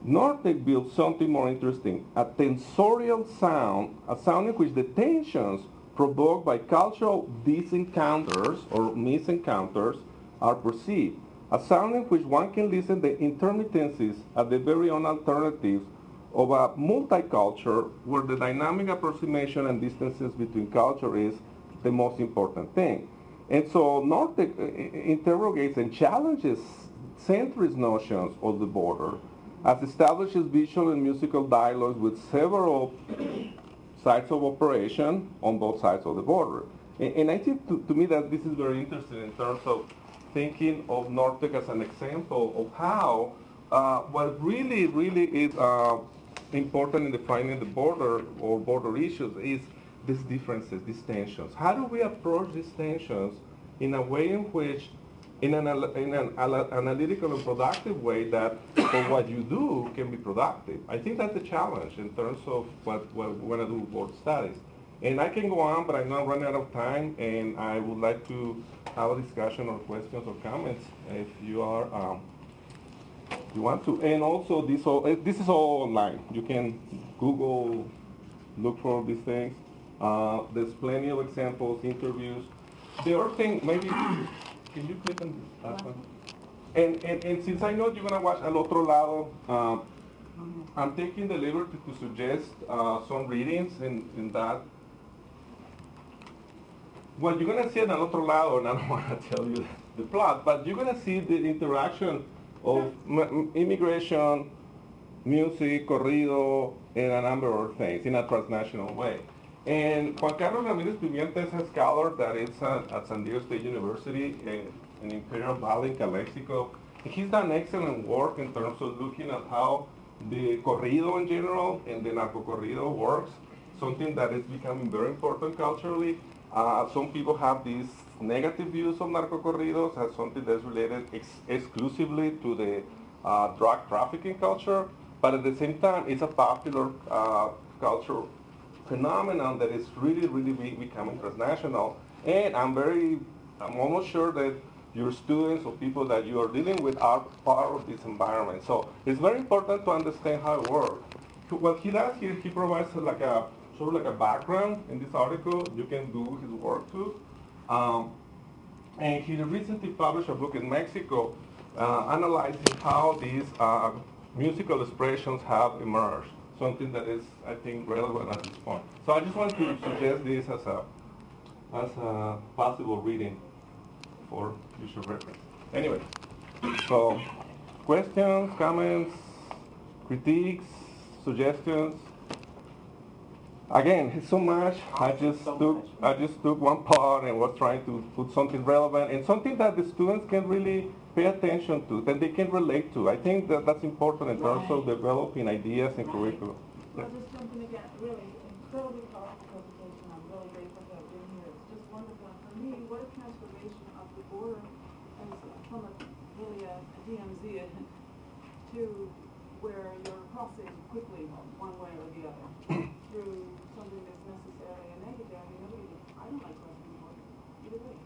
Nortec built something more interesting, a tensorial sound, a sound in which the tensions provoked by cultural disencounters or misencounters are perceived, a sound in which one can listen the intermittencies at the very own alternatives of a multiculture where the dynamic approximation and distances between culture is the most important thing. And so Nortec eh, eh, interrogates and challenges centrist notions of the border as establishes visual and musical dialogues with several sites of operation on both sides of the border. And, and I think to, to, me that this is very interesting in terms of thinking of Nortec as an example of how uh, what really, really is uh, important in defining the border or border issues is these differences, these tensions. How do we approach these tensions in a way in which in an, in an analytical and productive way that for what you do can be productive. I think that's a challenge in terms of what, what we want to do with border studies. And I can go on, but I'm running out of time, and I would like to have a discussion or questions or comments if you are, um, you want to. And also, this, all, eh, this is all online. You can Google, look for these things. Uh, there's plenty of examples, interviews. The other thing, maybe can you click on that one? And, and, and since I know you're going to watch Al Otro Lado, um, I'm taking the liberty to suggest uh, some readings in, in that. What you're going to see in Al Otro Lado, and I don't want to tell you the plot, but you're going to see the interaction of immigration, music, corrido, and a number of things in a transnational way. And Juan Carlos Ramirez Pimienta is a scholar that is at, at San Diego State University in, in Imperial Valley, Calexico. He's done excellent work in terms of looking at how the corrido in general and the narco corrido works, something that is becoming very important culturally. Uh, some people have these negative views of narco corridos as something that's related ex exclusively to the uh, drug trafficking culture, but at the same time, it's a popular uh, culture phenomenon that is really, really be, becoming transnational. And I'm very, I'm almost sure that your students or people that you are dealing with are part of this environment. So it's very important to understand how it works. What he does here, he provides like a sort of like a background in this article. You can do his work too. Um, and he recently published a book in Mexico uh, analyzing how these uh, musical expressions have emerged something that is, I think, relevant at this point. So I just want to suggest this as a, as a possible reading for future reference. Anyway, so questions, comments, critiques, suggestions. Again, it's so much. I just so took much. I just took one part and was trying to put something relevant and something that the students can really pay attention to, that they can relate to. I think that that's important in terms of developing ideas and curriculum.
I'll just jump in again, really incredibly powerful presentation. I'm really grateful for being here. It's just wonderful. And for me, what a transformation of the border as from a, really a, a DMZ to where you're crossing quickly one way or the other through something that's necessarily a negative. I mean, nobody, I don't like crossing the border, either way.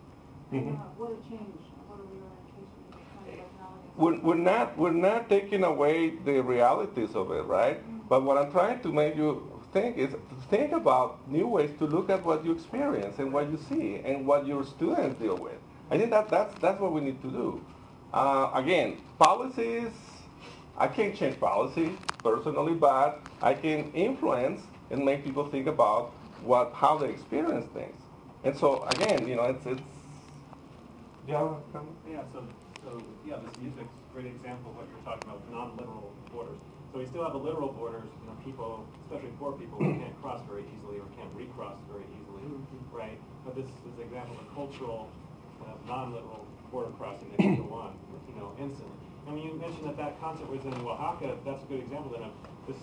Mhm.
Uh, What a change, what a reorientation to the kind of technology.
We're, we're not we're not taking away the realities of it, right? But what I'm trying to make you think is to think about new ways to look at what you experience and what you see and what your students deal with. I think that that's that's what we need to do. Uh, again, policies. I can't change policy personally, but I can influence and make people think about what how they experience things. And so again, you know, it's it's. Do you have a comment?
Yeah, so, so, yeah, this music's a great example of what you're talking about, non-literal borders. So we still have the literal borders, you know, people, especially poor people, who can't cross very easily or can't recross very easily, mm-hmm. right? But this is an example of a cultural, kind of non-literal border crossing that can go on, you know, instantly. And when you mentioned that that concert was in Oaxaca, that's a good example then of this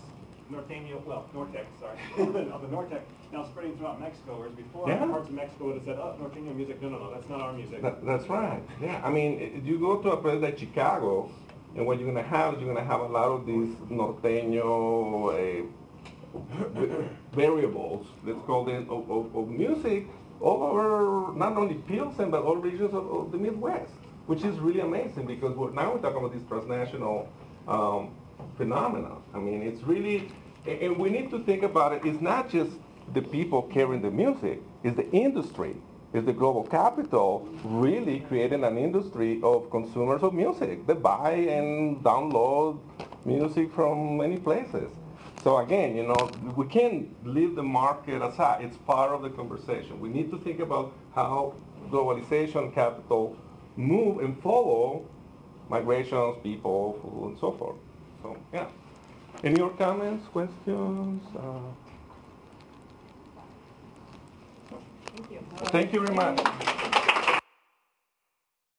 Norteño, well, Nortec, sorry, of the Nortec now spreading throughout Mexico, whereas before,
Yeah.
parts of Mexico would have said, oh, Norteño music, no, no, no, that's not our music.
That, that's right. Yeah. I mean, you go to a place like Chicago, and what you're gonna have is you're gonna have a lot of these norteño uh, variables, let's call them, of, of, of music all over not only Pilsen but all regions of, of the Midwest, which is really amazing because now we're talking about this transnational um, phenomena. I mean, it's really, and we need to think about it. It's not just the people carrying the music; it's the industry is the global capital really creating an industry of consumers of music that buy and download music from many places. So again, you know, we can't leave the market aside. It's part of the conversation. We need to think about how globalization capital move and follow migrations, people, and so forth. So, yeah. Any more comments, questions? Uh,
Thank you.
Thank you very much.